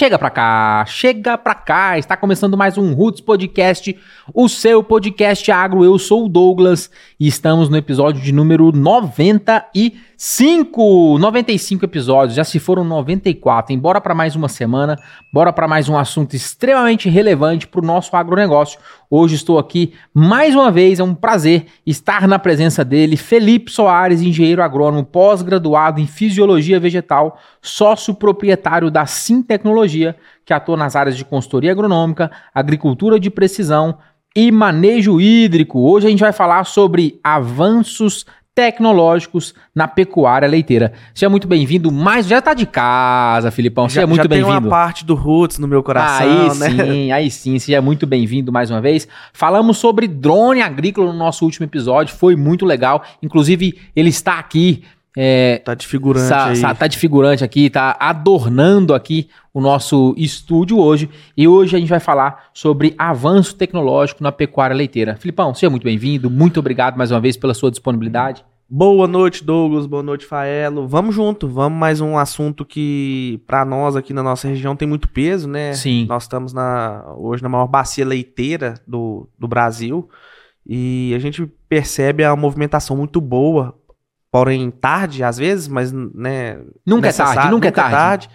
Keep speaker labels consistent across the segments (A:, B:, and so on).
A: Chega pra cá, chega pra cá. Está começando mais um Roots Podcast, o seu podcast agro. Eu sou o Douglas e estamos no episódio de número 95. 95 episódios, já se foram 94. Embora para mais uma semana, bora para mais um assunto extremamente relevante para o nosso agronegócio. Hoje estou aqui mais uma vez, é um prazer estar na presença dele, Felipe Soares, engenheiro agrônomo, pós-graduado em fisiologia vegetal, sócio proprietário da Sim Tecnologia, que atua nas áreas de consultoria agronômica, agricultura de precisão e manejo hídrico. Hoje a gente vai falar sobre avanços tecnológicos na pecuária leiteira. Seja muito bem-vindo, mas já tá de casa, Filipão. Seja
B: já,
A: muito bem-vindo.
B: Já tem uma parte do Roots no meu coração,
A: aí
B: né?
A: sim, aí sim. Seja muito bem-vindo mais uma vez. Falamos sobre drone agrícola no nosso último episódio, foi muito legal. Inclusive, ele está aqui é,
B: tá de figurante
A: sa,
B: aí.
A: Sa, tá de figurante aqui, tá adornando aqui o nosso estúdio hoje. E hoje a gente vai falar sobre avanço tecnológico na pecuária leiteira. Filipão, seja muito bem-vindo. Muito obrigado mais uma vez pela sua disponibilidade.
B: Boa noite, Douglas. Boa noite, Faelo. Vamos junto. Vamos mais um assunto que para nós aqui na nossa região tem muito peso, né?
A: Sim.
B: Nós estamos na, hoje na maior bacia leiteira do, do Brasil e a gente percebe a movimentação muito boa porém tarde às vezes, mas né,
A: nunca é tarde, nunca, nunca é tarde. tarde,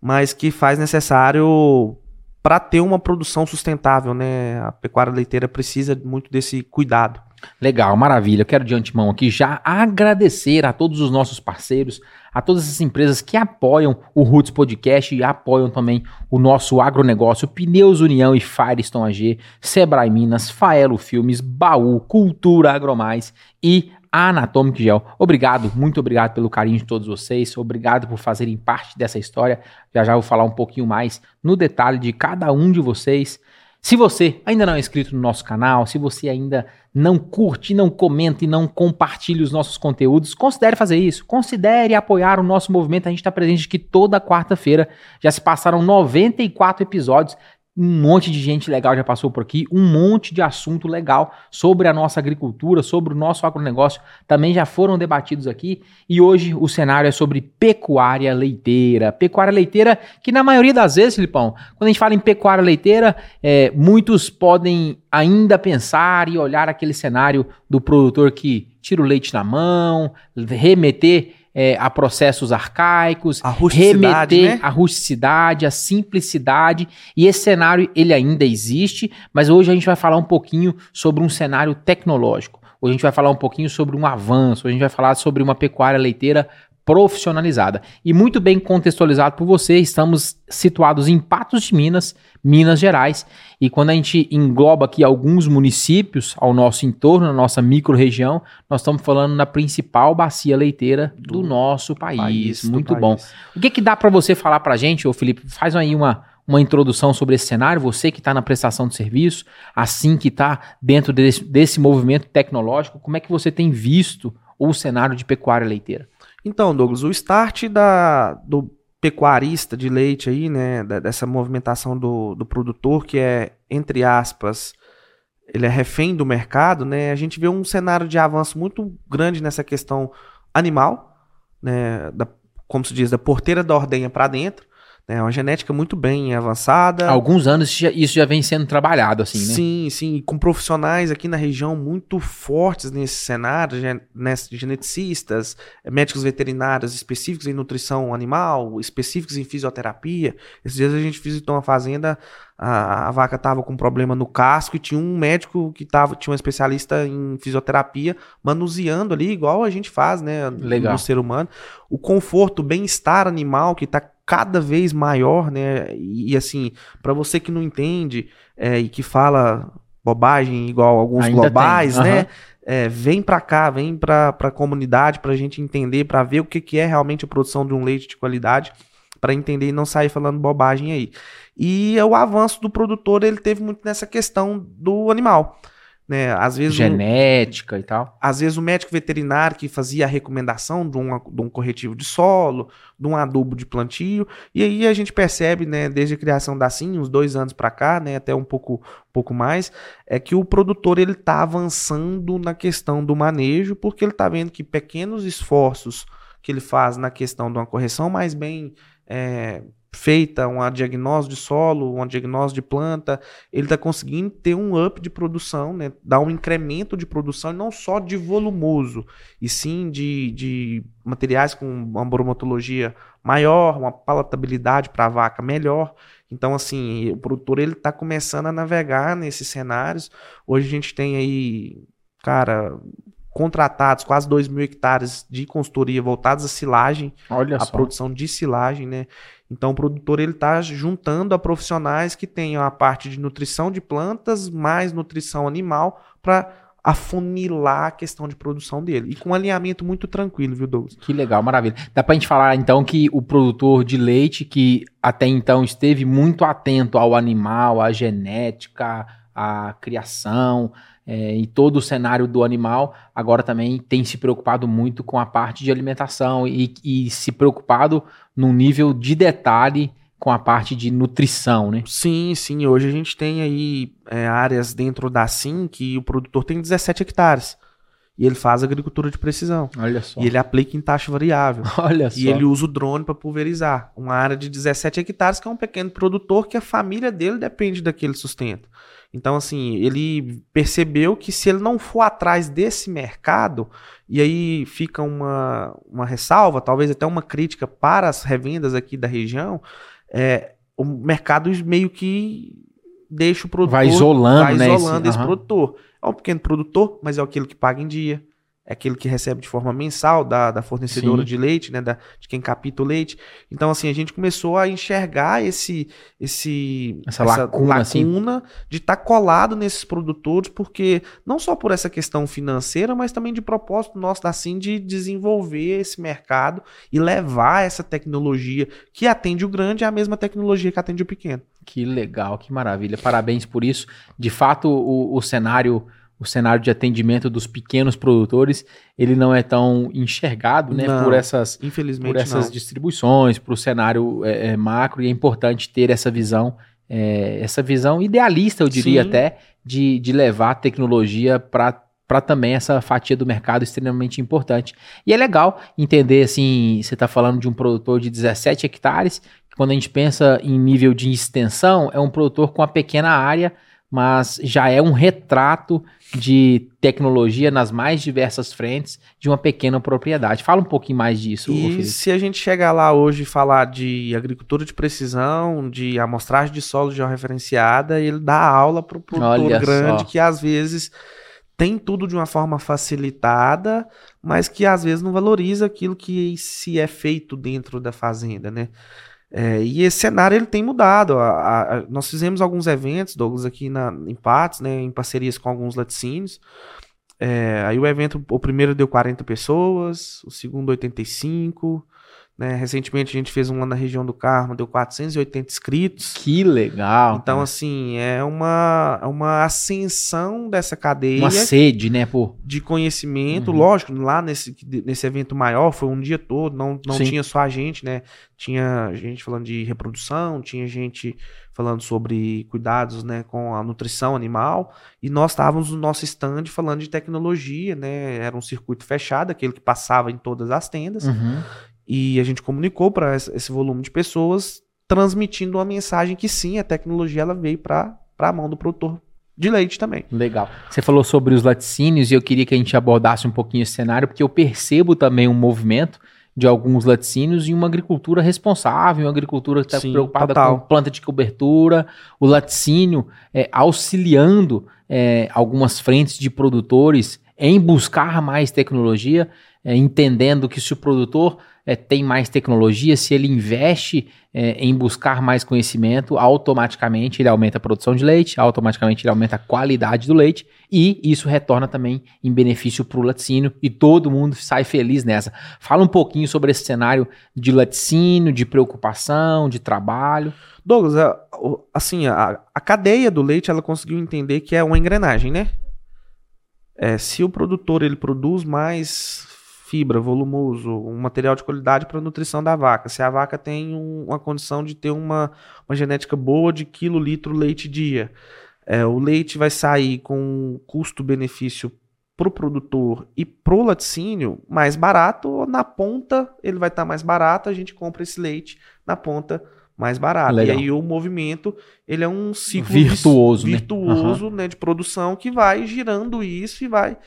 B: mas que faz necessário para ter uma produção sustentável, né? A pecuária leiteira precisa muito desse cuidado.
A: Legal, maravilha. Eu quero de antemão aqui já agradecer a todos os nossos parceiros, a todas essas empresas que apoiam o Roots Podcast e apoiam também o nosso agronegócio, Pneus União e Firestone AG, Sebrae Minas, Faelo Filmes, Baú, Cultura Agromais e Anatomic Gel. Obrigado, muito obrigado pelo carinho de todos vocês, obrigado por fazerem parte dessa história. Já já vou falar um pouquinho mais no detalhe de cada um de vocês. Se você ainda não é inscrito no nosso canal, se você ainda não curte, não comenta e não compartilha os nossos conteúdos, considere fazer isso. Considere apoiar o nosso movimento. A gente está presente aqui toda quarta-feira. Já se passaram 94 episódios um monte de gente legal já passou por aqui, um monte de assunto legal sobre a nossa agricultura, sobre o nosso agronegócio, também já foram debatidos aqui. E hoje o cenário é sobre pecuária leiteira. Pecuária leiteira, que na maioria das vezes, Filipão, quando a gente fala em pecuária leiteira, é, muitos podem ainda pensar e olhar aquele cenário do produtor que tira o leite na mão, remeter é, a processos arcaicos,
B: a rusticidade,
A: remeter
B: né?
A: a rusticidade, a simplicidade. E esse cenário ele ainda existe, mas hoje a gente vai falar um pouquinho sobre um cenário tecnológico. Hoje a gente vai falar um pouquinho sobre um avanço, hoje a gente vai falar sobre uma pecuária leiteira profissionalizada. E muito bem contextualizado por você, estamos situados em Patos de Minas, Minas Gerais. E quando a gente engloba aqui alguns municípios ao nosso entorno, na nossa micro-região, nós estamos falando na principal bacia leiteira do, do nosso país. país muito bom. País. O que, que dá para você falar para a gente, ô Felipe? Faz aí uma, uma introdução sobre esse cenário, você que está na prestação de serviço, assim que está dentro desse, desse movimento tecnológico, como é que você tem visto o cenário de pecuária leiteira?
B: Então, Douglas, o start da, do pecuarista de leite aí, né, dessa movimentação do, do produtor que é, entre aspas, ele é refém do mercado, né, a gente vê um cenário de avanço muito grande nessa questão animal, né, da, como se diz, da porteira da ordenha para dentro, é uma genética muito bem avançada.
A: Há alguns anos isso já vem sendo trabalhado, assim, né?
B: Sim, sim. Com profissionais aqui na região muito fortes nesse cenário, geneticistas, médicos veterinários específicos em nutrição animal, específicos em fisioterapia. Esses dias a gente visitou uma fazenda, a, a vaca estava com problema no casco e tinha um médico que tava, tinha um especialista em fisioterapia manuseando ali, igual a gente faz, né?
A: Legal.
B: No ser humano. O conforto, o bem-estar animal que está cada vez maior, né? E, e assim, para você que não entende é, e que fala bobagem igual alguns
A: Ainda
B: globais,
A: tem.
B: né?
A: Uhum.
B: É, vem para cá, vem para a comunidade para a gente entender, para ver o que, que é realmente a produção de um leite de qualidade, para entender e não sair falando bobagem aí. E o avanço do produtor ele teve muito nessa questão do animal. Né? Às vezes
A: Genética
B: um,
A: e tal.
B: Às vezes o médico veterinário que fazia a recomendação de um, de um corretivo de solo, de um adubo de plantio, e aí a gente percebe, né, desde a criação da SIM, uns dois anos para cá, né, até um pouco, pouco mais, é que o produtor ele está avançando na questão do manejo, porque ele está vendo que pequenos esforços que ele faz na questão de uma correção mais bem é, feita uma diagnóstico de solo, uma diagnóstico de planta, ele está conseguindo ter um up de produção, né? dar um incremento de produção, e não só de volumoso, e sim de, de materiais com uma bromatologia maior, uma palatabilidade para a vaca melhor. Então, assim, o produtor ele está começando a navegar nesses cenários. Hoje a gente tem aí, cara, contratados quase 2 mil hectares de consultoria voltados à silagem,
A: Olha
B: a
A: só.
B: produção de silagem, né? Então o produtor ele está juntando a profissionais que tenham a parte de nutrição de plantas mais nutrição animal para afunilar a questão de produção dele. E com um alinhamento muito tranquilo, viu, Douglas?
A: Que legal, maravilha. Dá pra gente falar então que o produtor de leite, que até então esteve muito atento ao animal, à genética, à criação é, e todo o cenário do animal, agora também tem se preocupado muito com a parte de alimentação e, e se preocupado num nível de detalhe com a parte de nutrição, né?
B: Sim, sim. Hoje a gente tem aí é, áreas dentro da SIM que o produtor tem 17 hectares. E ele faz agricultura de precisão.
A: Olha só.
B: E ele aplica em taxa variável.
A: Olha só.
B: E ele usa o drone para pulverizar. Uma área de 17 hectares que é um pequeno produtor que a família dele depende daquele sustento. Então, assim, ele percebeu que se ele não for atrás desse mercado, e aí fica uma, uma ressalva, talvez até uma crítica para as revendas aqui da região, é, o mercado meio que deixa o produtor.
A: Vai isolando,
B: vai
A: né,
B: isolando
A: esse-
B: esse
A: aham.
B: produtor. É um pequeno produtor, mas é aquele que paga em dia. É aquele que recebe de forma mensal da, da fornecedora
A: Sim.
B: de leite, né? Da, de quem capta o leite. Então, assim, a gente começou a enxergar esse, esse
A: Essa lacuna, assim.
B: lacuna de estar colado nesses produtores, porque não só por essa questão financeira, mas também de propósito nosso da Sim de desenvolver esse mercado e levar essa tecnologia que atende o grande à mesma tecnologia que atende o pequeno.
A: Que legal, que maravilha. Parabéns por isso. De fato, o, o cenário o cenário de atendimento dos pequenos produtores, ele não é tão enxergado, né,
B: Não,
A: por essas
B: Infelizmente,
A: por essas
B: não.
A: distribuições, para o cenário é, é, macro, e é importante ter essa visão, é, essa visão idealista, eu diria
B: Sim.
A: até, de, de levar a tecnologia para para também essa fatia do mercado extremamente importante. E é legal entender, assim, você está falando de um produtor de 17 hectares, quando a gente pensa em nível de extensão, é um produtor com uma pequena área, mas já é um retrato de tecnologia nas mais diversas frentes de uma pequena propriedade. Fala um pouquinho mais disso,
B: E
A: Felipe.
B: se a gente chegar lá hoje e falar de agricultura de precisão, de amostragem de solo georreferenciada, ele dá aula para o produtor
A: Olha
B: grande
A: só.
B: que às vezes tem tudo de uma forma facilitada, mas que às vezes não valoriza aquilo que se é feito dentro da fazenda, né? É, e esse cenário ele tem mudado. A- a- a- nós fizemos alguns eventos, Douglas, aqui na, em Patos, né, em parcerias com alguns laticínios. É, aí o evento, o primeiro deu 40 pessoas, o segundo 85. Né? Recentemente a gente fez um lá na região do Carmo, deu 480 inscritos.
A: Que legal.
B: Então,
A: cara.
B: assim, é uma, é uma ascensão dessa cadeia
A: uma sede, né, pô?
B: de conhecimento.
A: Uhum.
B: Lógico, lá nesse, nesse evento maior, foi um dia todo, não, não
A: Sim.
B: tinha só a gente, né? Tinha gente falando de reprodução, tinha gente falando sobre cuidados né, com a nutrição animal, e nós estávamos no nosso stand falando de tecnologia, né? Era um circuito fechado, aquele que passava em todas as tendas,
A: Uhum.
B: E a gente comunicou para esse volume de pessoas, transmitindo uma mensagem que sim, a tecnologia ela veio para a mão do produtor de leite também.
A: Legal. Você falou sobre os laticínios e eu queria que a gente abordasse um pouquinho esse cenário, porque eu percebo também um movimento de alguns laticínios em uma agricultura responsável, uma agricultura que está preocupada
B: total.
A: com planta de cobertura, o laticínio é, auxiliando é, algumas frentes de produtores em buscar mais tecnologia, é, entendendo que se o produtor é, tem mais tecnologia, se ele investe é, em buscar mais conhecimento, automaticamente ele aumenta a produção de leite, automaticamente ele aumenta a qualidade do leite e isso retorna também em benefício para o laticínio e todo mundo sai feliz nessa. Fala um pouquinho sobre esse cenário de laticínio, de preocupação, de trabalho.
B: Douglas, o- assim, a, a cadeia do leite, ela conseguiu entender que é uma engrenagem, né? É, se o produtor ele produz mais fibra, volumoso, um material de qualidade para a nutrição da vaca, se a vaca tem um- uma condição de ter uma, uma genética boa de quilo litro leite dia, é, o leite vai sair com custo-benefício para o produtor e pro laticínio mais barato, ou na ponta ele vai estar mais barato, a gente compra esse leite na ponta mais barato.
A: Legal.
B: E aí o movimento, ele é um ciclo
A: Virtuoso, né?
B: virtuoso né? de produção que vai girando isso e vai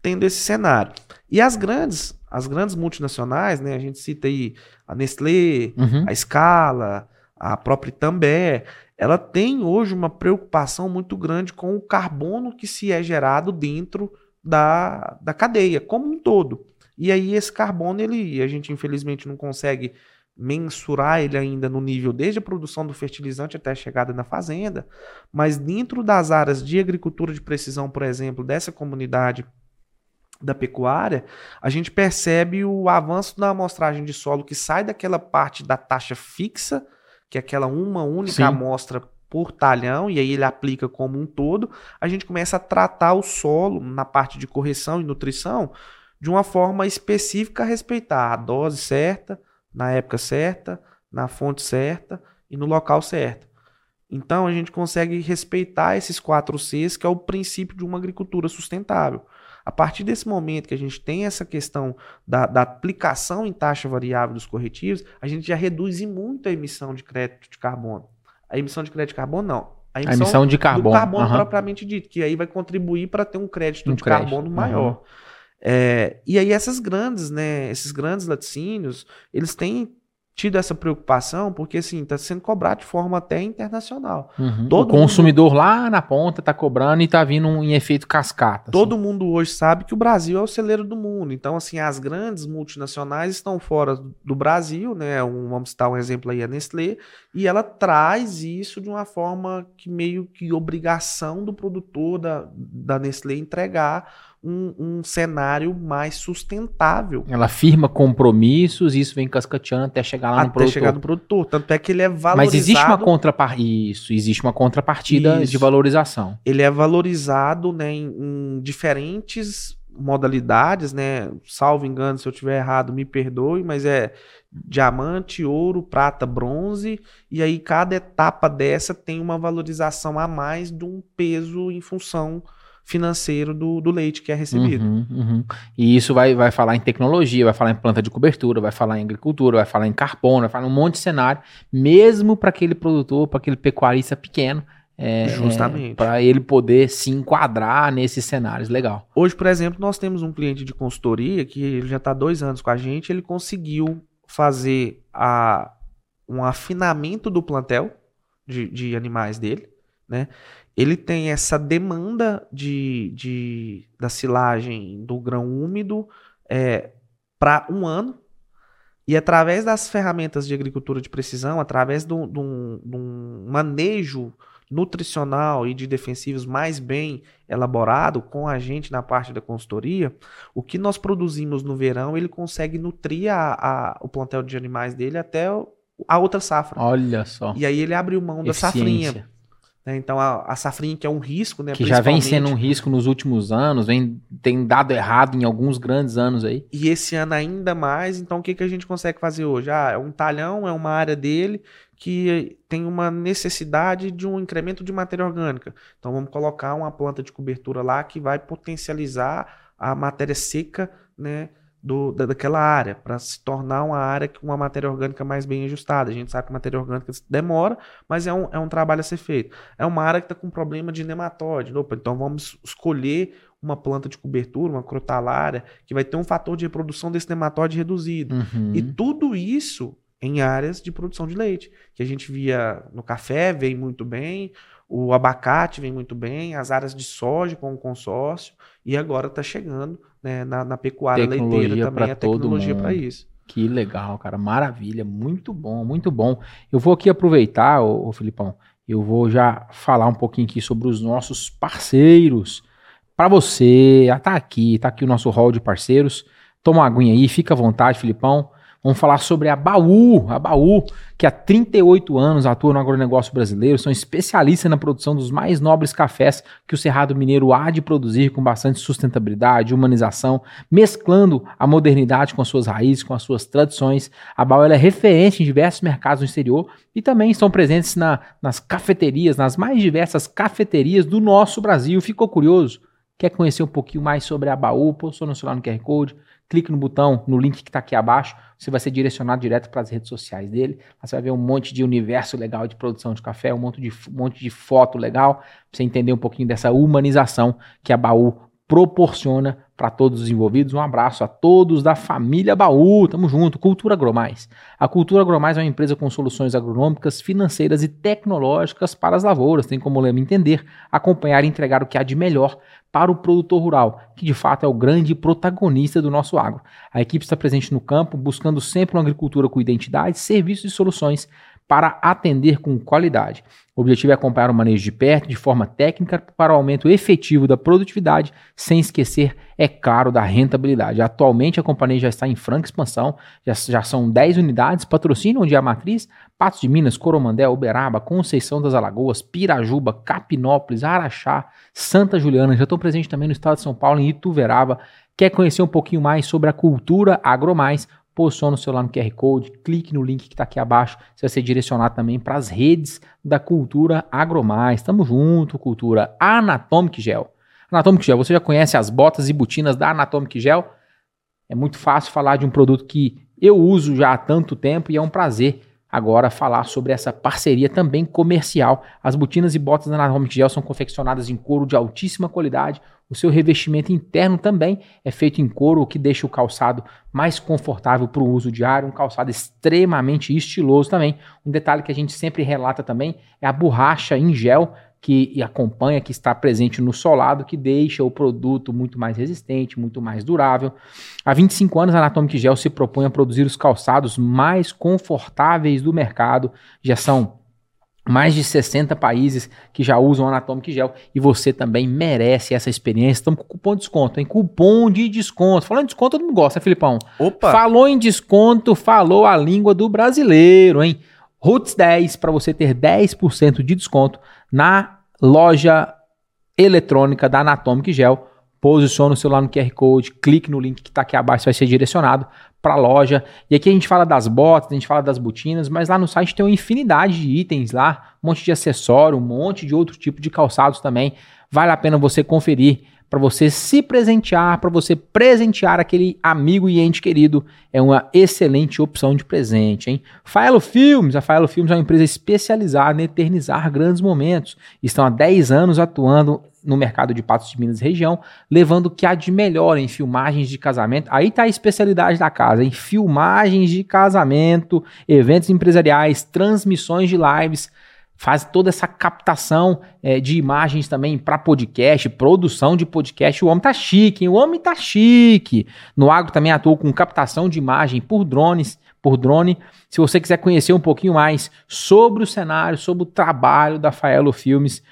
B: tendo esse cenário. E as grandes, as grandes multinacionais, né? A gente cita aí a Nestlé,
A: Uhum.
B: a Scala, a própria Itambé, ela tem hoje uma preocupação muito grande com o carbono que se é gerado dentro da, da cadeia, como um todo. E aí esse carbono, ele, a gente infelizmente não consegue mensurar ele ainda no nível desde a produção do fertilizante até a chegada na fazenda, mas dentro das áreas de agricultura de precisão, por exemplo, dessa comunidade da pecuária, a gente percebe o avanço na amostragem de solo que sai daquela parte da taxa fixa, que é aquela uma única
A: Sim.
B: amostra por talhão, e aí ele aplica como um todo, a gente começa a tratar o solo na parte de correção e nutrição de uma forma específica a respeitar a dose certa, na época certa, na fonte certa e no local certo. Então a gente consegue respeitar esses quatro Cs, que é o princípio de uma agricultura sustentável. A partir desse momento que a gente tem essa questão da, da aplicação em taxa variável dos corretivos, a gente já reduz muito a emissão de crédito de carbono. A emissão de crédito de carbono, não. A
A: A emissão de carbono.
B: do carbono
A: aham.
B: propriamente dito, que aí vai contribuir para ter um crédito
A: Um
B: de
A: crédito,
B: carbono
A: uhum.
B: maior. É, e aí essas grandes, né, esses grandes laticínios, eles têm tido essa preocupação porque assim está sendo cobrado de forma até internacional.
A: Uhum.
B: todo
A: o consumidor lá na ponta tá cobrando e tá vindo um, em efeito cascata.
B: Todo mundo hoje sabe que o Brasil é o celeiro do mundo. Então, assim, as grandes multinacionais estão fora do Brasil, né? Um- vamos citar um exemplo aí, a Nestlé, e ela traz isso de uma forma que meio que obrigação do produtor da, da Nestlé entregar um, um cenário mais sustentável
A: Ela firma compromissos isso vem cascateando até chegar lá no
B: até
A: produtor.
B: chegar no produtor. Tanto é que ele é valorizado.
A: Mas existe uma contrapartida. Isso, existe uma contrapartida
B: Isso.
A: de valorização.
B: ele é valorizado né, em, em diferentes modalidades, né? Salvo engano, se eu tiver errado, me perdoe, mas é diamante, ouro, prata, bronze, e aí cada etapa dessa tem uma valorização a mais de um peso em função financeiro do, do leite que é recebido.
A: Uhum, uhum. E isso vai, vai falar em tecnologia, vai falar em planta de cobertura, vai falar em agricultura, vai falar em carbono, vai falar em um monte de cenário, mesmo para aquele produtor, para aquele pecuarista pequeno. É,
B: Justamente.
A: Para ele poder se enquadrar nesses cenários. Legal.
B: Hoje, por exemplo, nós temos um cliente de consultoria que ele já está dois anos com a gente, ele conseguiu fazer a, um afinamento do plantel de, de animais dele, né? Ele tem essa demanda de, de da silagem do grão úmido é, para um ano e através das ferramentas de agricultura de precisão, através de um- manejo nutricional e de defensivos mais bem elaborado com a gente na parte da consultoria, o que nós produzimos no verão, ele consegue nutrir a, a- o plantel de animais dele até a outra safra.
A: Olha só.
B: E aí ele abriu mão da safrinha. Né? Então a, a safrinha que é um risco, né?
A: Que já vem sendo um risco nos últimos anos, vem, tem dado errado em alguns grandes anos aí.
B: E esse ano ainda mais, então o que, que a gente consegue fazer hoje? Ah, é um talhão, é uma área dele que tem uma necessidade de um incremento de matéria orgânica. Então vamos colocar uma planta de cobertura lá que vai potencializar a matéria seca, né? Do, da- daquela área, para se tornar uma área com uma matéria orgânica mais bem ajustada. A gente sabe que a matéria orgânica demora, mas é um, é um trabalho a ser feito. É uma área que está com problema de nematóide. Opa, então vamos escolher uma planta de cobertura, uma crotalária, que vai ter um fator de reprodução desse nematóide reduzido.
A: Uhum.
B: E tudo isso em áreas de produção de leite, que a gente via no café, vem muito bem, o abacate vem muito bem, as áreas de soja com o consórcio, e agora está chegando né, na, na pecuária
A: Tecnologia
B: leiteira também a tecnologia para isso.
A: Que legal, cara. Maravilha. Muito bom, muito bom. Eu vou aqui aproveitar, ô, ô Filipão, eu vou já falar um pouquinho aqui sobre os nossos parceiros. Para você, ah, tá aqui, tá aqui o nosso hall de parceiros. Toma uma aguinha aí, fica à vontade, Filipão. Vamos falar sobre a Baú, a Baú, que há 38 anos atua no agronegócio brasileiro, são especialistas na produção dos mais nobres cafés que o Cerrado Mineiro há de produzir com bastante sustentabilidade, humanização, mesclando a modernidade com as suas raízes, com as suas tradições. A Baú é referente em diversos mercados no exterior e também estão presentes na- nas cafeterias, nas mais diversas cafeterias do nosso Brasil. Ficou curioso? Quer conhecer um pouquinho mais sobre a Baú? Postou no celular no QR Code, clique no botão, no link que está aqui abaixo, você vai ser direcionado direto para as redes sociais dele. Você vai ver um monte de universo legal de produção de café, um monte de, um monte de foto legal, para você entender um pouquinho dessa humanização que a Baú proporciona para todos os envolvidos. Um abraço a todos da família Baú. Tamo junto. Cultura Agromais. A Cultura Agromais é uma empresa com soluções agronômicas, financeiras e tecnológicas para as lavouras. Tem como lema entender, acompanhar e entregar o que há de melhor para o produtor rural, que de fato é o grande protagonista do nosso agro. A equipe está presente no campo, buscando sempre uma agricultura com identidade, serviços e soluções para atender com qualidade. O objetivo é acompanhar o manejo de perto, de forma técnica, para o aumento efetivo da produtividade, sem esquecer, é claro, da rentabilidade. Atualmente a companhia já está em franca expansão, já, já são 10 unidades, patrocínio onde é a matriz, Patos de Minas, Coromandel, Uberaba, Conceição das Alagoas, Pirajuba, Capinópolis, Araxá, Santa Juliana, já estão presentes também no estado de São Paulo, em Ituverava. Quer conhecer um pouquinho mais sobre a cultura agromais? Posiciona o celular no QR Code, clique no link que está aqui abaixo, você vai ser direcionado também para as redes da Cultura Agromais. Tamo junto, Cultura Anatomic Gel. Anatomic Gel, você já conhece as botas e botinas da Anatomic Gel? É muito fácil falar de um produto que eu uso já há tanto tempo e é um prazer agora falar sobre essa parceria também comercial. As botinas e botas da Anatomic Gel são confeccionadas em couro de altíssima qualidade. O seu revestimento interno também é feito em couro, o que deixa o calçado mais confortável para o uso diário, um calçado extremamente estiloso também. Um detalhe que a gente sempre relata também é a borracha em gel que acompanha, que está presente no solado, que deixa o produto muito mais resistente, muito mais durável. Há 25 anos, a Anatomic Gel se propõe a produzir os calçados mais confortáveis do mercado. Já são mais de 60 países que já usam Anatomic Gel e você também merece essa experiência. Estamos com cupom de desconto, hein? Cupom de desconto. Falando em desconto, todo mundo gosta, né, Filipão?
B: Opa!
A: Falou em desconto, falou a língua do brasileiro, hein? Roots 10 para você ter 10% de desconto na loja eletrônica da Anatomic Gel. Posicione o celular no QR Code, clique no link que está aqui abaixo, vai ser direcionado para a loja. E aqui a gente fala das botas, a gente fala das botinas, mas lá no site tem uma infinidade de itens lá, um monte de acessório, um monte de outro tipo de calçados também. Vale a pena você conferir para você se presentear, para você presentear aquele amigo e ente querido, é uma excelente opção de presente, hein? Faelo Filmes, a Faelo Filmes é uma empresa especializada em eternizar grandes momentos. Estão há 10 anos atuando no mercado de Patos de Minas região, levando o que há de melhor em filmagens de casamento. Aí está a especialidade da casa, em filmagens de casamento, eventos empresariais, transmissões de lives faz toda essa captação é, de imagens também para podcast, produção de podcast. O homem tá chique, hein? o homem tá chique. No agro também atua com captação de imagem por drones, por drone. Se você quiser conhecer um pouquinho mais sobre o cenário, sobre o trabalho da Faelo Filmes,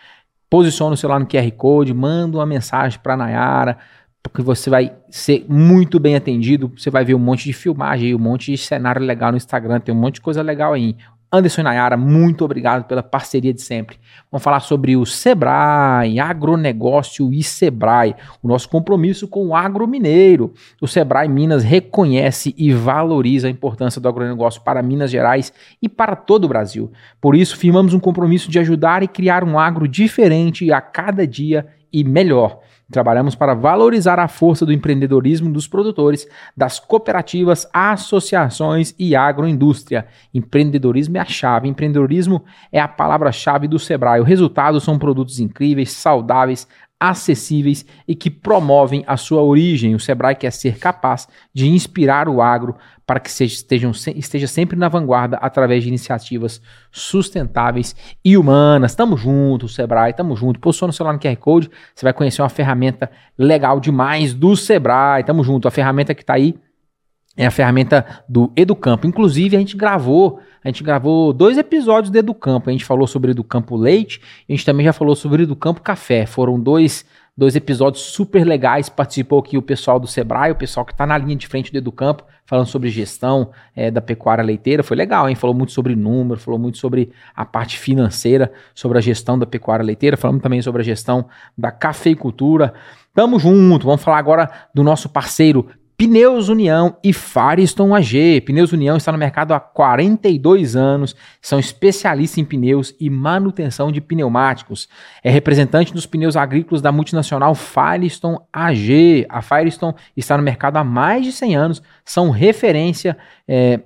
A: posiciona o celular no QR Code, manda uma mensagem para Nayara, porque você vai ser muito bem atendido. Você vai ver um monte de filmagem, um monte de cenário legal no Instagram, tem um monte de coisa legal aí. Anderson e Nayara, muito obrigado pela parceria de sempre. Vamos falar sobre o Sebrae, agronegócio e Sebrae, o nosso compromisso com o agro mineiro. O Sebrae Minas reconhece e valoriza a importância do agronegócio para Minas Gerais e para todo o Brasil. Por isso, firmamos um compromisso de ajudar e criar um agro diferente a cada dia e melhor. Trabalhamos para valorizar a força do empreendedorismo dos produtores, das cooperativas, associações e agroindústria. Empreendedorismo é a chave, empreendedorismo é a palavra-chave do Sebrae. O resultado são produtos incríveis, saudáveis, acessíveis e que promovem a sua origem. O Sebrae quer ser capaz de inspirar o agro para que estejam, esteja sempre na vanguarda através de iniciativas sustentáveis e humanas. Tamo junto, Sebrae, tamo junto. Posiciona o celular no QR Code, você vai conhecer uma ferramenta legal demais do Sebrae. Tamo junto. A ferramenta que está aí é a ferramenta do Educampo. Inclusive, a gente gravou, a gente gravou dois episódios do Educampo. A gente falou sobre Educampo Leite, a gente também já falou sobre Educampo Café. Foram dois, dois episódios super legais. Participou aqui o pessoal do Sebrae, o pessoal que está na linha de frente do Educampo, falando sobre gestão é, da pecuária leiteira. Foi legal, hein? Falou muito sobre número, falou muito sobre a parte financeira, sobre a gestão da pecuária leiteira. Falamos também sobre a gestão da cafeicultura. Tamo junto, vamos falar agora do nosso parceiro Pneus União e Firestone AG. Pneus União está no mercado há 42 anos, são especialistas em pneus e manutenção de pneumáticos. É representante dos pneus agrícolas da multinacional Firestone AG. A Firestone está no mercado há mais de 100 anos, são referência é,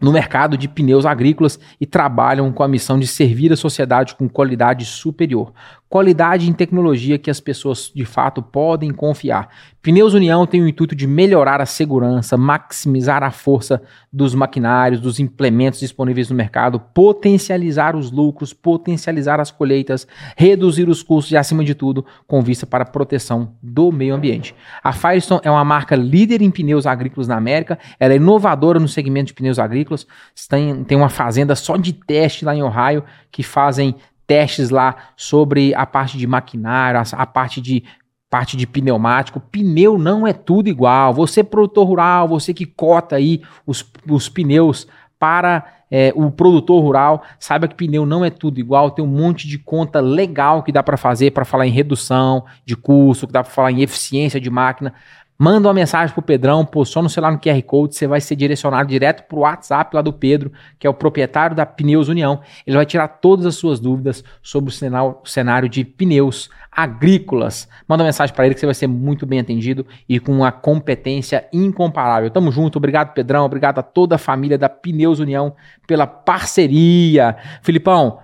A: no mercado de pneus agrícolas e trabalham com a missão de servir a sociedade com qualidade superior qualidade em tecnologia que as pessoas de fato podem confiar. Pneus União tem o intuito de melhorar a segurança, maximizar a força dos maquinários, dos implementos disponíveis no mercado, potencializar os lucros, potencializar as colheitas, reduzir os custos e, acima de tudo, com vista para a proteção do meio ambiente. A Firestone é uma marca líder em pneus agrícolas na América, ela é inovadora no segmento de pneus agrícolas, tem, tem uma fazenda só de teste lá em Ohio que fazem testes lá sobre a parte de maquinário, a, a parte de parte de pneumático. Pneu não é tudo igual. Você, produtor rural, você que cota aí os, os pneus para é, o produtor rural, saiba que pneu não é tudo igual. Tem um monte de conta legal que dá para fazer para falar em redução de custo, que dá para falar em eficiência de máquina. Manda uma mensagem pro Pedrão, posiciona o celular no QR Code, você vai ser direcionado direto pro WhatsApp lá do Pedro, que é o proprietário da Pneus União. Ele vai tirar todas as suas dúvidas sobre o cenário de pneus agrícolas. Manda uma mensagem para ele que você vai ser muito bem atendido e com uma competência incomparável. Tamo junto, obrigado Pedrão, obrigado a toda a família da Pneus União pela parceria. Filipão,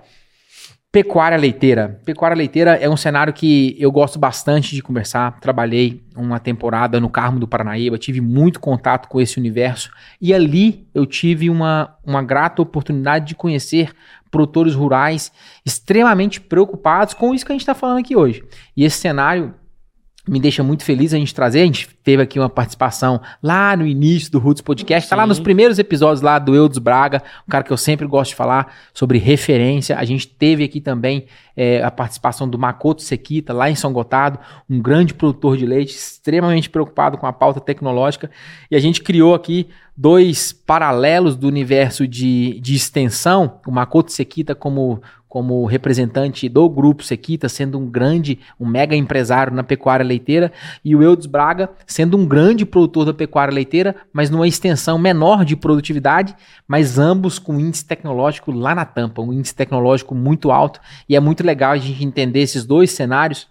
A: Pecuária leiteira. Pecuária leiteira é um cenário que eu gosto bastante de conversar. Trabalhei uma temporada no Carmo do Paranaíba, tive muito contato com esse universo e ali eu tive uma, uma grata oportunidade de conhecer produtores rurais extremamente preocupados com isso que a gente está falando aqui hoje. E esse cenário me deixa muito feliz a gente trazer. A gente teve aqui uma participação lá no início do Roots Podcast, tá lá nos primeiros episódios lá do Eudes Braga, um cara que eu sempre gosto de falar sobre referência. A gente teve aqui também é, a participação do Makoto Sequita, lá em São Gotardo, um grande produtor de leite, extremamente preocupado com a pauta tecnológica. E a gente criou aqui dois paralelos do universo de, de extensão, o Makoto Sequita como como representante do grupo Sequita, sendo um grande, um mega empresário na pecuária leiteira, e o Eudes Braga sendo um grande produtor da pecuária leiteira, mas numa extensão menor de produtividade, mas ambos com índice tecnológico lá na tampa, um índice tecnológico muito alto, e é muito legal a gente entender esses dois cenários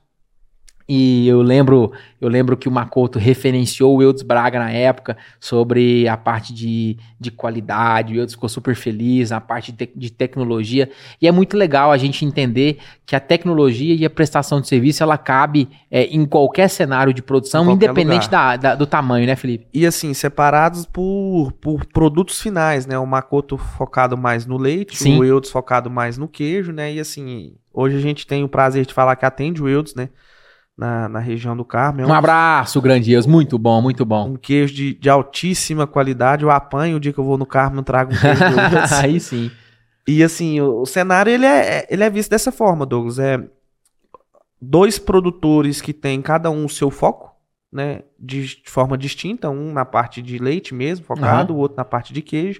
A: e eu lembro, eu lembro que o Makoto referenciou o Eudes Braga na época sobre a parte de, de qualidade, o Eudes ficou super feliz na parte de, de, tecnologia. E é muito legal a gente entender que a tecnologia e a prestação de serviço ela cabe é, em qualquer cenário de produção, independente da, da, do tamanho, né, Felipe?
B: E assim, separados por, por produtos finais, né? O Makoto focado mais no leite, Sim. o Eudes focado mais no queijo, né? E assim, hoje a gente tem o prazer de falar que atende o Eudes, né? Na, na região do Carmo.
A: É um, um abraço, grandioso. Muito bom, muito bom.
B: Um queijo de, de altíssima qualidade. Eu apanho o dia que eu vou no Carmo, eu trago um queijo.
A: Aí sim.
B: E assim, o, o, cenário ele é, ele é visto dessa forma, Douglas. É dois produtores que têm cada um o seu foco, né? De, de forma distinta. Um na parte de leite mesmo, focado, uhum. o outro na parte de queijo.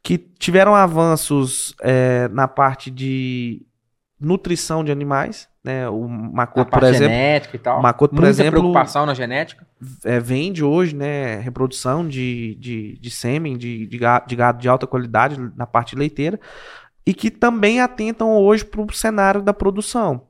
B: Que tiveram avanços é, na parte de nutrição de animais, né? O Makoto, por exemplo,
A: genética e tal.
B: Makoto, por Muita exemplo,
A: preocupação na genética.
B: É, vende hoje, né, reprodução de, de, de sêmen de, de, gado, de gado de alta qualidade na parte leiteira e que também atentam hoje para o cenário da produção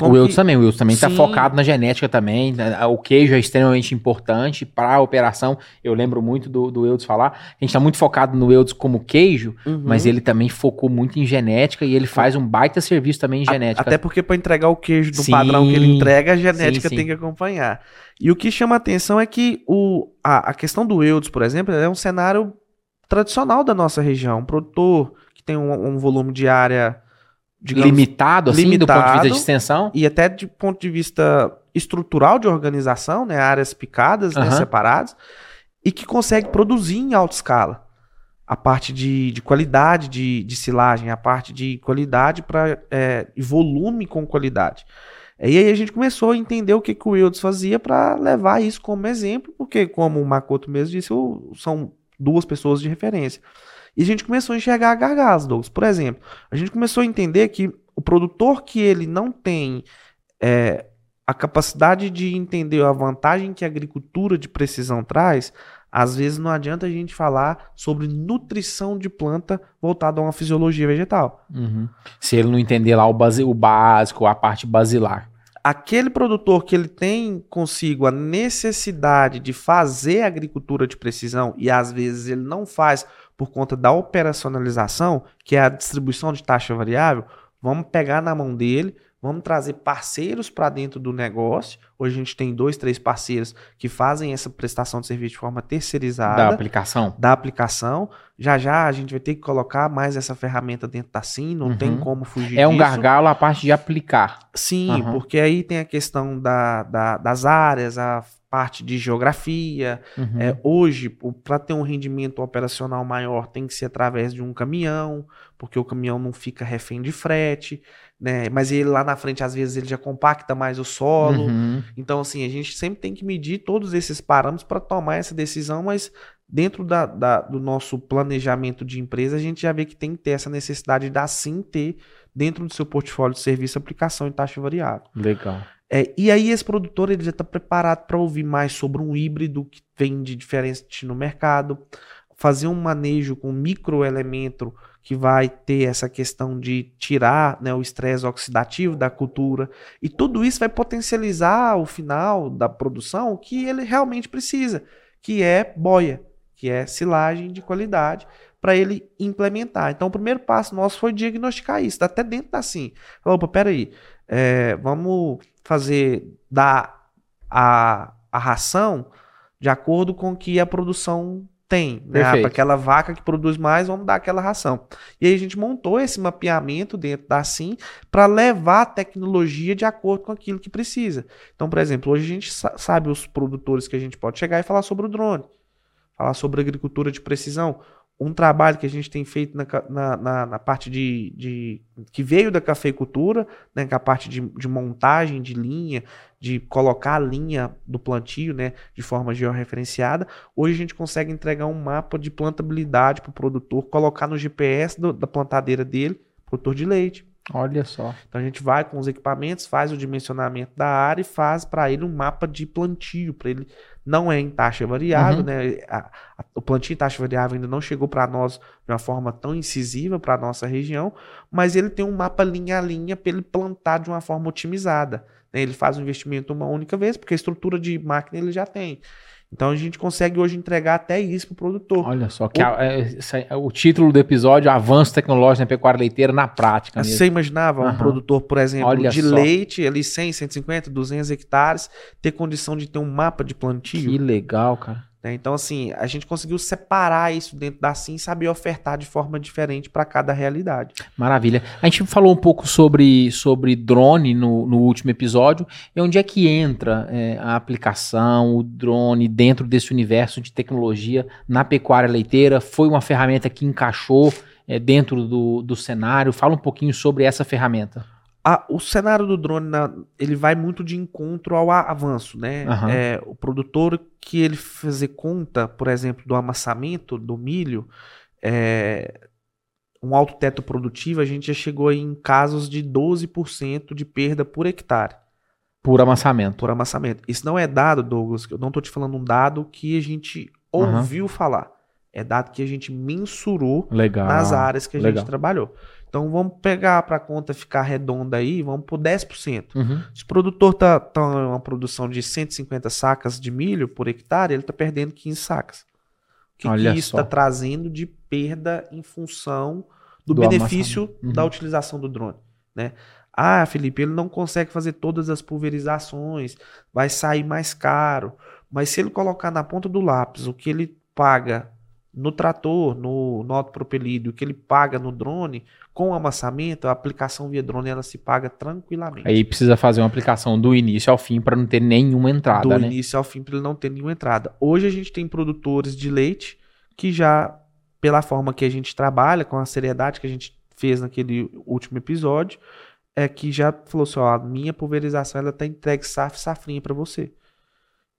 A: o Wilson que... também, o Wilson também está focado na genética também. Né? O queijo é extremamente importante para a operação. Eu lembro muito do, do Eudes falar. A gente está muito focado no Eudes como queijo, uhum. mas ele também focou muito em genética e ele faz um baita serviço também em genética.
B: Até porque para entregar o queijo do sim, padrão que ele entrega, a genética sim, sim. tem que acompanhar. E o que chama atenção é que o, a, a questão do Eudes, por exemplo, é um cenário tradicional da nossa região. Um produtor que tem um, um volume de área
A: digamos, limitado, assim, limitado, do ponto de vista de extensão?
B: E até de ponto de vista estrutural de organização, né? Áreas picadas, uhum. né, separadas, e que consegue produzir em alta escala. A parte de, de qualidade de, de silagem, a parte de qualidade para é, volume com qualidade. E aí a gente começou a entender o que, que o Wilds fazia para levar isso como exemplo, porque, como o Makoto mesmo disse, são duas pessoas de referência. E a gente começou a enxergar gargalos, Douglas. Por exemplo, a gente começou a entender que o produtor que ele não tem é, a capacidade de entender a vantagem que a agricultura de precisão traz, às vezes não adianta a gente falar sobre nutrição de planta voltada a uma fisiologia vegetal.
A: Uhum. Se ele não entender lá o, base, o básico, a parte basilar.
B: Aquele produtor que ele tem consigo a necessidade de fazer agricultura de precisão e às vezes ele não faz por conta da operacionalização, que é a distribuição de taxa variável, vamos pegar na mão dele, Vamos trazer parceiros para dentro do negócio. Hoje a gente tem dois, três parceiros que fazem essa prestação de serviço de forma terceirizada.
A: Da aplicação?
B: Da aplicação. Já já a gente vai ter que colocar mais essa ferramenta dentro da SIM, não uhum. tem como fugir
A: É um gargalo a parte de aplicar.
B: Sim, uhum. porque aí tem a questão da, da, das áreas, a parte de geografia. Uhum. É, hoje, para ter um rendimento operacional maior, tem que ser através de um caminhão, porque o caminhão não fica refém de frete né? Mas ele lá na frente, às vezes, ele já compacta mais o solo. Uhum. Então, assim, a gente sempre tem que medir todos esses parâmetros para tomar essa decisão, mas dentro da, da, do nosso planejamento de empresa, a gente já vê que tem que ter essa necessidade de assim ter dentro do seu portfólio de serviço aplicação em taxa variável.
A: Legal.
B: É, e aí esse produtor ele já está preparado para ouvir mais sobre um híbrido que vem de diferente no mercado, fazer um manejo com microelemento que vai ter essa questão de tirar né, o estresse oxidativo da cultura. E tudo isso vai potencializar o final da produção que ele realmente precisa, que é boia, que é silagem de qualidade, para ele implementar. Então, o primeiro passo nosso foi diagnosticar isso, até dentro da sim. Opa, peraí, é, vamos fazer dar a, a ração de acordo com que a produção tem, né? Para aquela vaca que produz mais, vamos dar aquela ração. E aí a gente montou esse mapeamento dentro da SIM para levar a tecnologia de acordo com aquilo que precisa. Então, por exemplo, hoje a gente sabe os produtores que a gente pode chegar e falar sobre o drone, falar sobre agricultura de precisão um trabalho que a gente tem feito na, na, na, na parte de, de, que veio da cafeicultura, né, com a parte de, de, montagem de linha, de colocar a linha do plantio né, de forma georreferenciada. Hoje a gente consegue entregar um mapa de plantabilidade para o produtor, colocar no GPS do, da plantadeira dele, produtor de leite.
A: Olha só.
B: Então a gente vai com os equipamentos, faz o dimensionamento da área e faz para ele um mapa de plantio, para ele não é em taxa variável, uhum. né? A, a, o plantio em taxa variável ainda não chegou para nós de uma forma tão incisiva para a nossa região, mas ele tem um mapa linha a linha para ele plantar de uma forma otimizada. Né? Ele faz o investimento uma única vez, porque a estrutura de máquina ele já tem. Então a gente consegue hoje entregar até isso para o produtor.
A: Olha só, que o, a, é, é, o título do episódio Avanço Tecnológico na Pecuária Leiteira na prática.
B: Mesmo. Você imaginava uhum. um produtor, por exemplo, Olha de só. leite, ali 100, 150, 200 hectares, ter condição de ter um mapa de plantio?
A: Que legal, cara.
B: Né? Então, assim, a gente conseguiu separar isso dentro da SIM e saber ofertar de forma diferente para cada realidade.
A: Maravilha. A gente falou um pouco sobre, sobre drone no, no último episódio. E onde é que entra é, a aplicação, o drone dentro desse universo de tecnologia na pecuária leiteira? Foi uma ferramenta que encaixou é, dentro do, do cenário? Fala um pouquinho sobre essa ferramenta.
B: A, o cenário do drone na, ele vai muito de encontro ao avanço, né? Uhum. É, o produtor que ele fazer conta, por exemplo, do amassamento do milho, é, um alto teto produtivo, a gente já chegou em casos de 12% de perda por hectare.
A: Por amassamento.
B: Por amassamento. Isso não é dado, Douglas, eu não estou te falando um dado que a gente ouviu uhum. falar. É dado que a gente mensurou
A: Legal.
B: nas áreas que a Legal. gente trabalhou. Então vamos pegar para a conta ficar redonda aí, vamos por 10%. Uhum. Se o produtor tá, tá uma produção de 150 sacas de milho por hectare, ele está perdendo 15 sacas. O que, que isso está trazendo de perda em função do, do benefício uhum. da utilização do drone? Né? Ah, Felipe, ele não consegue fazer todas as pulverizações, vai sair mais caro. Mas se ele colocar na ponta do lápis o que ele paga no trator, no, no autopropelido, que ele paga no drone, com o amassamento, a aplicação via drone ela se paga tranquilamente.
A: Aí precisa fazer uma aplicação do início ao fim para não ter nenhuma entrada,
B: do
A: né?
B: início ao fim para ele não ter nenhuma entrada. Hoje a gente tem produtores de leite que já, pela forma que a gente trabalha, com a seriedade que a gente fez naquele último episódio, é que já falou assim, ó, a minha pulverização ela tá entregue saf safrinha para você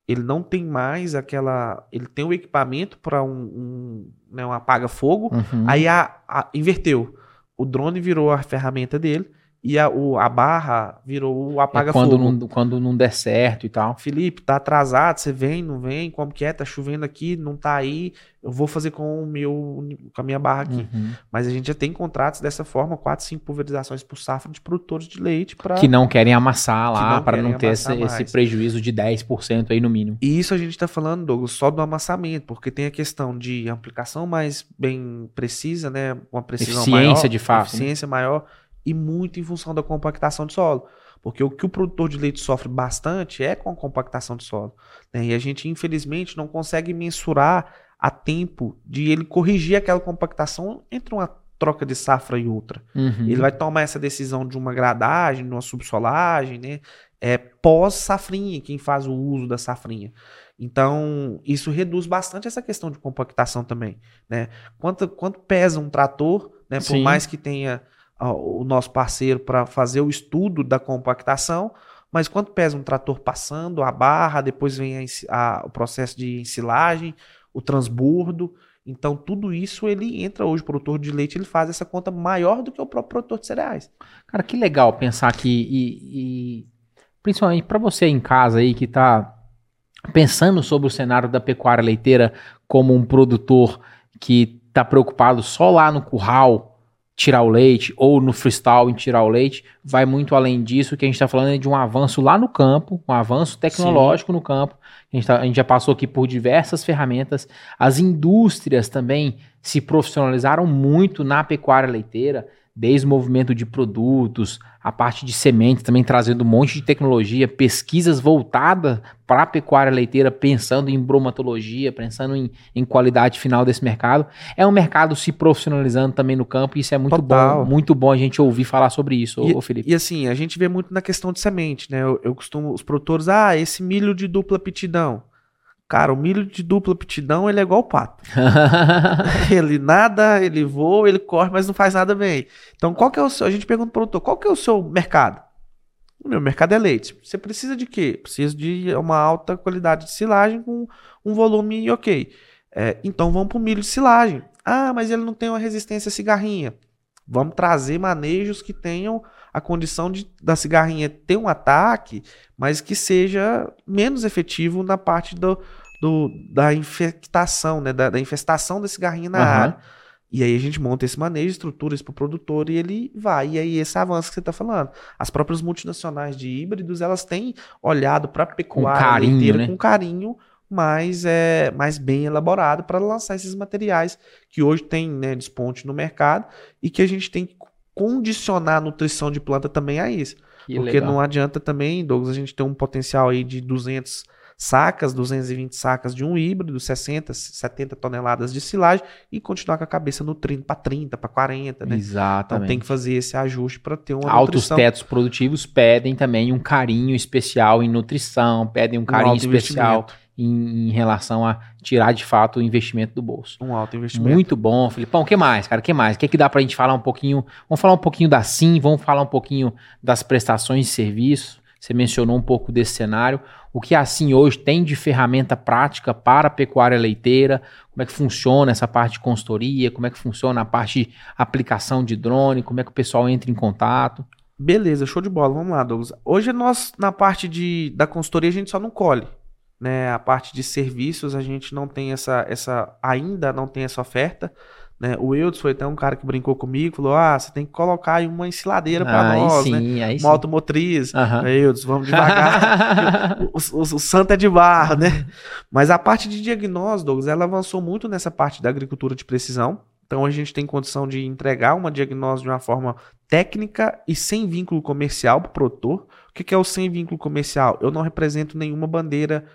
B: ele não tem mais aquela. Ele tem o um equipamento para um, um, né, um apaga-fogo, uhum. aí a, a, inverteu. O drone virou a ferramenta dele e a, o, a barra virou o
A: É
B: apaga-fogo.
A: quando, não, quando não der certo e tal.
B: Felipe, tá atrasado, você vem, não vem, como que é? Tá chovendo aqui, não tá aí, eu vou fazer com o meu, com a minha barra aqui.
A: Uhum.
B: Mas a gente já tem contratos dessa forma, 4, 5 pulverizações por safra de produtores de leite para
A: Que não querem amassar lá para não ter esse, esse prejuízo de 10% aí no mínimo.
B: E isso a gente está falando, Douglas, só do amassamento, porque tem a questão de aplicação mais bem precisa, né? Uma precisão
A: Eficiência
B: maior,
A: de fato, né?
B: eficiência maior e muito em função da compactação de solo. Porque o que o produtor de leite sofre bastante é com a compactação de solo. né? E a gente, infelizmente, não consegue mensurar a tempo de ele corrigir aquela compactação entre uma troca de safra e outra.
A: Uhum.
B: Ele vai tomar essa decisão de uma gradagem, de uma subsolagem, né? É pós-safrinha, quem faz o uso da safrinha. Então, isso reduz bastante essa questão de compactação também, né? Quanto, quanto pesa um trator, né? Por
A: Sim.
B: mais que tenha o nosso parceiro para fazer o estudo da compactação, mas quanto pesa um trator passando a barra, depois vem a a- o processo de ensilagem, o transbordo. Então, tudo isso ele entra hoje, o produtor de leite, ele faz essa conta maior do que o próprio produtor de cereais.
A: Cara, que legal pensar que e, e principalmente para você em casa aí que tá pensando sobre o cenário da pecuária leiteira como um produtor que tá preocupado só lá no curral tirar o leite ou no freestyle em tirar o leite, vai muito além disso, que a gente está falando de um avanço lá no campo, um avanço tecnológico no campo. A gente, tá- a gente já passou aqui por diversas ferramentas. As indústrias também se profissionalizaram muito na pecuária leiteira, desde o movimento de produtos, a parte de sementes também trazendo um monte de tecnologia, pesquisas voltadas para a pecuária leiteira, pensando em bromatologia, pensando em, em qualidade final desse mercado. É um mercado se profissionalizando também no campo e isso é muito
B: Total.
A: bom, muito bom a gente ouvir falar sobre isso, ô, ô Felipe.
B: E assim, a gente vê muito na questão de semente, né? Eu, eu costumo, os produtores, ah, esse milho de dupla aptidão. Cara, o milho de dupla aptidão, ele é igual o pato. ele nada, ele voa, ele corre, mas não faz nada bem. Então, qual que é o seu, a gente pergunta pro produtor, qual que é o seu mercado? O meu mercado é leite. Você precisa de quê? Precisa de uma alta qualidade de silagem com um volume ok. É, então, vamos pro milho de silagem. Ah, mas ele não tem uma resistência à cigarrinha. Vamos trazer manejos que tenham a condição de, da cigarrinha ter um ataque, mas que seja menos efetivo na parte do, do- da infectação, né? Da, da infestação da cigarrinha na
A: Aham.
B: área. E aí a gente monta esse manejo, estrutura isso para o produtor e ele vai. E aí esse avanço que você está falando. As próprias multinacionais de híbridos, elas têm olhado para a pecuária leiteira
A: né?
B: com carinho, mais, é, mais bem elaborado para lançar esses materiais que hoje tem né, desponte no mercado e que a gente tem que condicionar a nutrição de planta também a isso.
A: Que
B: Porque
A: legal.
B: não adianta também, Douglas, a gente ter um potencial aí de 200 sacas, 220 sacas de um híbrido, 60, 70 toneladas de silagem e continuar com a cabeça nutrindo para 30, para 40, né? Então
A: Exatamente.
B: tem que fazer esse ajuste para ter uma
A: Altos
B: nutrição.
A: tetos produtivos pedem também um carinho especial em nutrição, pedem um carinho
B: alto
A: especial em, em relação a tirar de fato o investimento do bolso.
B: Um alto investimento.
A: Muito bom, Filipão. O que mais, cara? O que mais? O que, que dá pra gente falar um pouquinho? Vamos falar um pouquinho da SIM, vamos falar um pouquinho das prestações de serviço. Você mencionou um pouco desse cenário. O que a SIM hoje tem de ferramenta prática para a pecuária leiteira? Como é que funciona essa parte de consultoria? Como é que funciona a parte de aplicação de drone? Como é que o pessoal entra em contato?
B: Beleza, show de bola. Vamos lá, Douglas. Hoje nós, na parte de, da consultoria, a gente só não colhe. Né? A parte de serviços, a gente não tem essa, essa ainda não tem essa oferta. Né? O Eudes foi até um cara que brincou comigo, falou: Ah, você tem que colocar aí uma ensiladeira para nós,
A: sim,
B: né? Uma automotriz.
A: Aham.
B: Eudes, vamos devagar. o, o, o santo é de barro, né? Mas a parte de diagnóstico, Douglas, ela avançou muito nessa parte da agricultura de precisão. Então a gente tem condição de entregar uma diagnóstico de uma forma técnica e sem vínculo comercial para o produtor. O que que é o sem vínculo comercial? Eu não represento nenhuma bandeira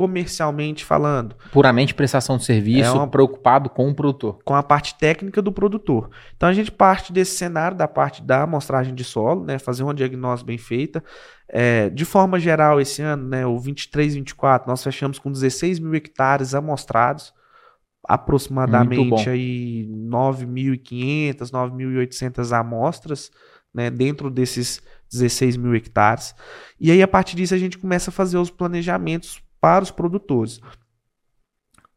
B: comercialmente falando,
A: Puramente prestação de serviço,
B: É uma-
A: preocupado com o produtor.
B: com a parte técnica do produtor. Então a gente parte desse cenário, da parte da amostragem de solo, né, fazer uma diagnóstico bem feita. É, de forma geral, esse ano, né, o 23, 24, nós fechamos com 16 mil hectares amostrados, aproximadamente aí 9.500, 9.800 amostras, né, dentro desses 16 mil hectares. E aí, a partir disso, a gente começa a fazer os planejamentos para os produtores.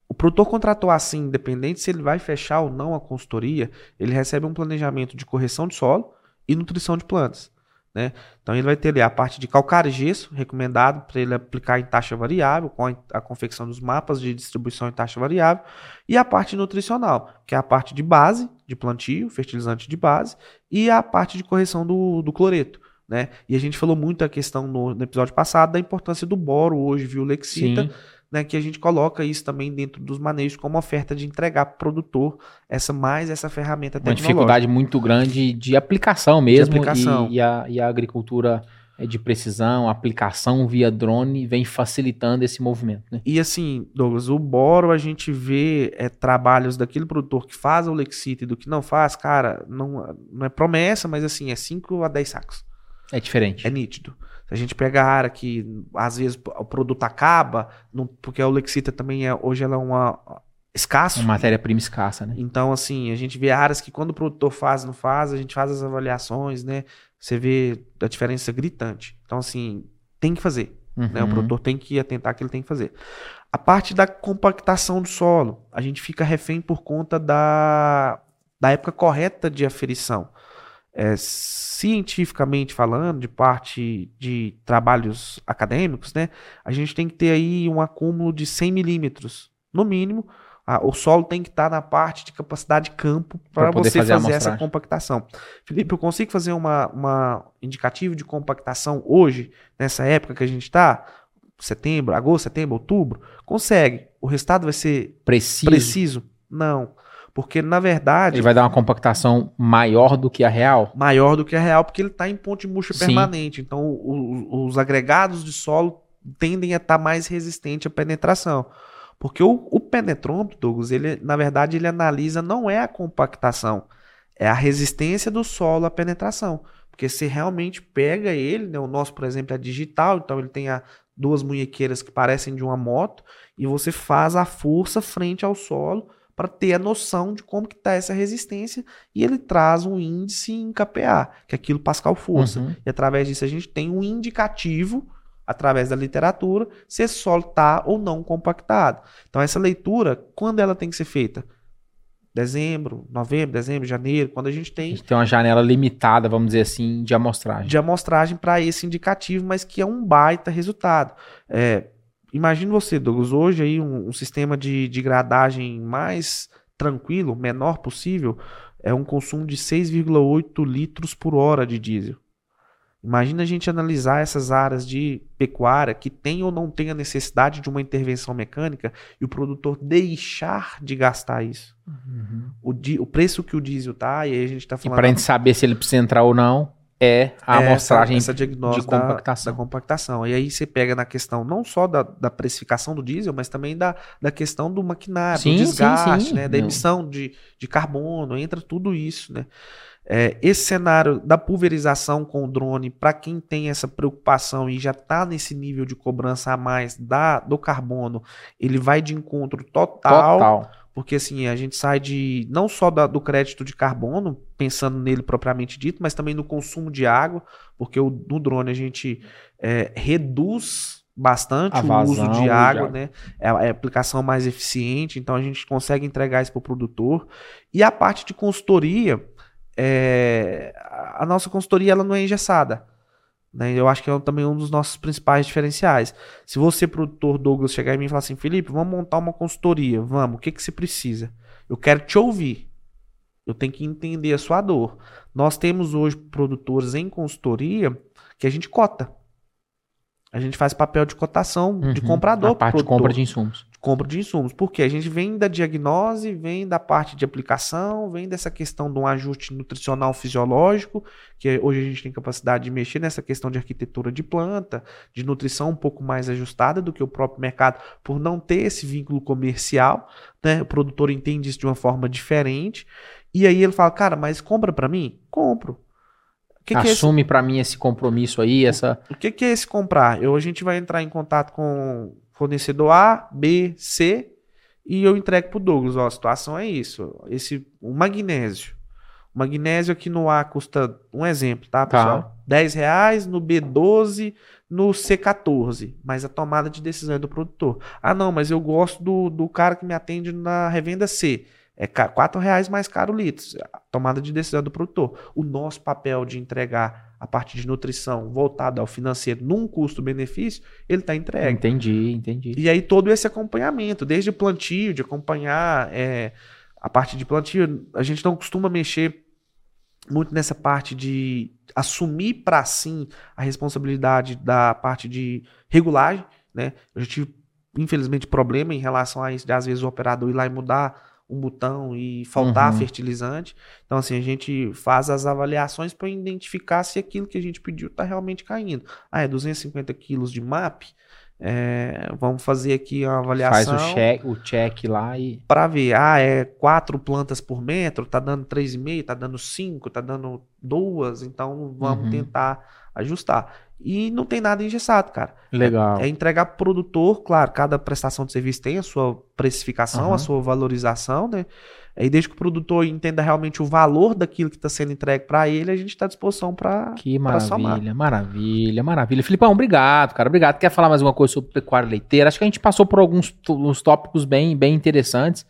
B: O produtor contratou assim, independente se ele vai fechar ou não a consultoria, ele recebe um planejamento de correção de solo e nutrição de plantas. Né? Então ele vai ter ali a parte de calcário e gesso, recomendado para ele aplicar em taxa variável, com a, confecção dos mapas de distribuição em taxa variável, e a parte nutricional, que é a parte de base, de plantio, fertilizante de base, e a parte de correção do, do cloreto. Né? E a gente falou muito a questão no, no episódio passado da importância do boro hoje, viu, Lexita, Sim né, que a gente coloca isso também dentro dos manejos como oferta de entregar para o produtor essa mais essa ferramenta
A: Uma dificuldade muito grande de aplicação mesmo de aplicação. E, e, a, e a agricultura é, de precisão, aplicação via drone vem facilitando esse movimento. Né?
B: E assim, Douglas, o boro a gente vê é, trabalhos daquele produtor que faz o Lexite e do que não faz, cara, não, não é promessa, mas assim, é 5 a 10 sacos.
A: É diferente.
B: É nítido. Se a gente pega a área que às vezes o produto acaba, não, porque a Olexita também é, hoje ela é uma escasso.
A: Uma matéria-prima escassa, né?
B: Então, assim, a gente vê áreas que quando o produtor faz, não faz, a gente faz as avaliações, né? Você vê a diferença gritante. Então, assim, tem que fazer. Uhum. Né? O uhum. produtor tem que atentar que ele tem que fazer. A parte da compactação do solo, a gente fica refém por conta da, da época correta de aferição é, cientificamente falando, de parte de trabalhos acadêmicos, né, a gente tem que ter aí um acúmulo de 100 milímetros, no mínimo. A, o solo tem que estar na parte de capacidade de campo para você fazer, fazer essa compactação. Felipe, eu consigo fazer uma, uma indicativo de compactação hoje, nessa época que a gente está? Setembro, agosto, setembro, outubro? Consegue. O resultado vai ser
A: preciso?
B: preciso? Não. Porque, na verdade.
A: Ele vai dar uma compactação maior do que a real?
B: Maior do que a real, porque ele está em ponte murcha Sim. permanente. Então, o, os agregados de solo tendem a estar tá mais resistentes à penetração. Porque o, o penetrômetro, Douglas, ele, na verdade, ele analisa não é a compactação, é a resistência do solo à penetração. Porque se realmente pega ele, né, o nosso, por exemplo, é digital, então ele tem a, duas munhequeiras que parecem de uma moto, e você faz a força frente ao solo para ter a noção de como que está essa resistência e ele traz um índice em KPA, que é aquilo Pascal força. Uhum. E através disso a gente tem um indicativo através da literatura se esse solo está ou não compactado. Então essa leitura, quando ela tem que ser feita? Dezembro, novembro, dezembro, janeiro, quando a gente tem. A gente
A: tem uma janela limitada, vamos dizer assim, de amostragem.
B: De amostragem para esse indicativo, mas que é um baita resultado. É, Imagine você, Douglas, hoje aí um, um sistema de, de gradagem mais tranquilo, menor possível, é um consumo de 6,8 litros por hora de diesel. Imagina a gente analisar essas áreas de pecuária que tem ou não tem a necessidade de uma intervenção mecânica e o produtor deixar de gastar isso. Uhum. O, di, o preço que o diesel tá, e aí a gente está falando.
A: E para a gente saber se ele precisa entrar ou não é a é amostragem essa, essa
B: de compactação. Da, da, compactação. E aí você pega na questão não só da, da precificação do diesel, mas também da, da questão do maquinário, sim, do desgaste, sim, sim. Né, da emissão de, de carbono, entra tudo isso. Né? É, esse cenário da pulverização com o drone, para quem tem essa preocupação e já está nesse nível de cobrança a mais da, do carbono, ele vai de encontro total. total porque assim, a gente sai de não só da, do crédito de carbono, pensando nele propriamente dito, mas também no consumo de água, porque o, no drone a gente é, reduz bastante o uso de água, de né? É a, é a aplicação mais eficiente, então a gente consegue entregar isso para o produtor. E a parte de consultoria, é, a nossa consultoria ela não é engessada. Né? Eu acho que é também um dos nossos principais diferenciais. Se você, produtor Douglas, chegar em mim e falar assim, Felipe, vamos montar uma consultoria, vamos, o que, que você precisa? Eu quero te ouvir. Eu tenho que entender a sua dor. Nós temos hoje produtores em consultoria que a gente cota. A gente faz papel de cotação uhum, de comprador. A
A: parte de compra de insumos
B: compra de insumos. Porque a gente vem da diagnose, vem da parte de aplicação, vem dessa questão de um ajuste nutricional fisiológico, que hoje a gente tem capacidade de mexer nessa questão de arquitetura de planta, de nutrição um pouco mais ajustada do que o próprio mercado, por não ter esse vínculo comercial. Né? O produtor entende isso de uma forma diferente. E aí ele fala, cara, mas compra para mim? Compro.
A: Que Assume é para mim esse compromisso aí, essa.
B: O que, que é esse comprar? Eu, a gente vai entrar em contato com fornecedor A, B, C e eu entrego para o Douglas. Ó, a situação é isso. Esse, o magnésio. O magnésio aqui no A custa, um exemplo, tá, tá. pessoal? Tá. 10 reais, no B12, no C14. Mas a tomada de decisão é do produtor. Ah, não, mas eu gosto do, do cara que me atende na revenda C. é quatro reais mais caro o litro, a tomada de decisão do produtor. O nosso papel de entregar a parte de nutrição voltada ao financeiro num custo-benefício, ele está entregue.
A: Entendi, entendi.
B: E aí todo esse acompanhamento, desde o plantio, de acompanhar é, a parte de plantio, a gente não costuma mexer muito nessa parte de assumir para si a responsabilidade da parte de regulagem, né? Eu já tive, infelizmente, problema em relação a isso, de às vezes o operador ir lá e mudar um botão e faltar uhum. fertilizante. Então, assim, a gente faz as avaliações para identificar se aquilo que a gente pediu está realmente caindo. Ah, é 250 quilos de MAP? É, vamos fazer aqui uma avaliação.
A: Faz o check, o check lá e.
B: Para ver, ah, é quatro plantas por metro, tá dando 3,5, tá dando 5, tá dando duas, então vamos uhum. tentar ajustar. E não tem nada engessado, cara.
A: Legal.
B: É, é entregar pro produtor, claro, cada prestação de serviço tem a sua precificação, uhum. a sua valorização, né? E desde que o produtor entenda realmente o valor daquilo que está sendo entregue para ele, a gente está à disposição para
A: Que maravilha, maravilha, maravilha. Filipão, obrigado, cara. Obrigado. Quer falar mais uma coisa sobre pecuária leiteira? Acho que a gente passou por alguns tópicos bem, bem interessantes.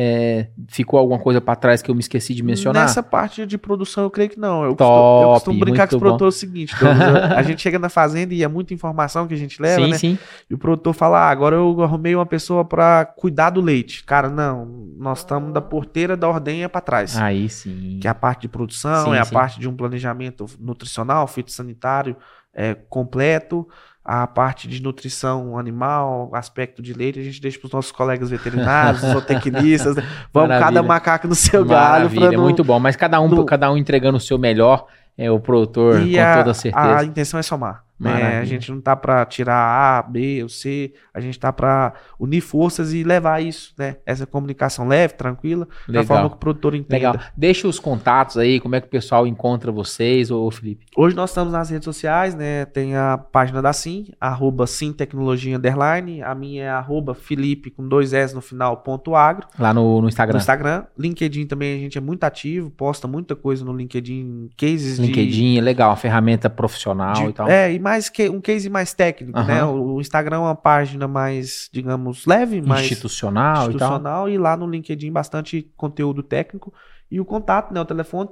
A: É, ficou alguma coisa para trás que eu me esqueci de mencionar?
B: Nessa parte de produção, eu creio que não. Eu, Top, costumo, eu costumo brincar com os produtores o seguinte: a gente chega na fazenda e é muita informação que a gente leva, sim, né? Sim. E o produtor fala: ah, agora eu arrumei uma pessoa para cuidar do leite. Cara, não, nós estamos da porteira da ordenha para trás.
A: Aí sim.
B: Que é a parte de produção, sim, é a parte de um planejamento nutricional, fitossanitário é, completo a parte de nutrição animal, aspecto de leite, a gente deixa para os nossos colegas veterinários, zootecnistas. Né? Vamos Maravilha. cada macaco no seu Maravilha,
A: galho. Não... muito bom. Mas cada um, no... cada um entregando o seu melhor, é o produtor, e com a, toda certeza.
B: A intenção é somar. Né? A gente não tá para tirar A, B ou C, a gente tá para unir forças e levar isso, né? Essa comunicação leve, tranquila, Legal. da forma que o produtor entenda. Legal.
A: Deixa os contatos aí, como é que o pessoal encontra vocês, ou Felipe?
B: Hoje nós estamos nas redes sociais, né? Tem a página da Sim, arroba Sim Tecnologia Underline, a minha é arroba Felipe com dois S no final, ponto agro.
A: Lá no, no Instagram. No
B: Instagram. LinkedIn também a gente é muito ativo, posta muita coisa no LinkedIn,
A: cases LinkedIn de... é legal, uma ferramenta profissional
B: de,
A: e tal.
B: É, e mais que um case mais técnico, uhum. né? O Instagram é uma página mais, digamos, leve, mais
A: institucional,
B: institucional e, e lá no LinkedIn bastante conteúdo técnico. E o contato, né? O telefone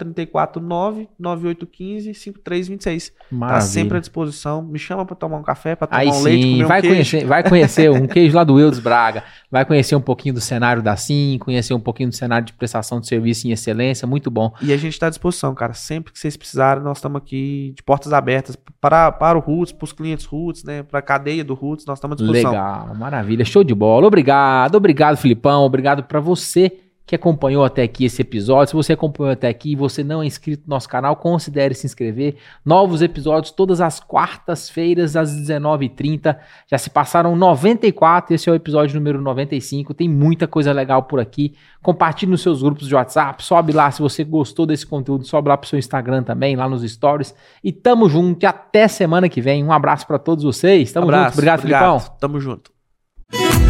B: 349-9815-5326. Tá sempre à disposição. Me chama para tomar um café, para tomar
A: Aí
B: um
A: sim,
B: leite, comer
A: vai
B: um
A: conhecer, Vai conhecer um queijo lá do Eudes Braga. Vai conhecer um pouquinho do cenário da Sim, conhecer um pouquinho do cenário de prestação de serviço em excelência. Muito bom.
B: E a gente está à disposição, cara. Sempre que vocês precisarem, nós estamos aqui de portas abertas para, para o Roots, para os clientes Roots, né? Para a cadeia do Roots, nós estamos à disposição.
A: Legal, maravilha. Show de bola. Obrigado, obrigado, Filipão. Obrigado para você que acompanhou até aqui esse episódio. Se você acompanhou até aqui e você não é inscrito no nosso canal, considere se inscrever. Novos episódios todas as quartas-feiras às 19h30. Já se passaram 94, esse é o episódio número 95. Tem muita coisa legal por aqui. Compartilhe nos seus grupos de WhatsApp, sobe lá se você gostou desse conteúdo, sobe lá pro seu Instagram também, lá nos stories. E tamo junto e até semana que vem. Um abraço para todos vocês. Tamo
B: abraço,
A: junto. Obrigado, obrigado, Filipão.
B: Tamo junto.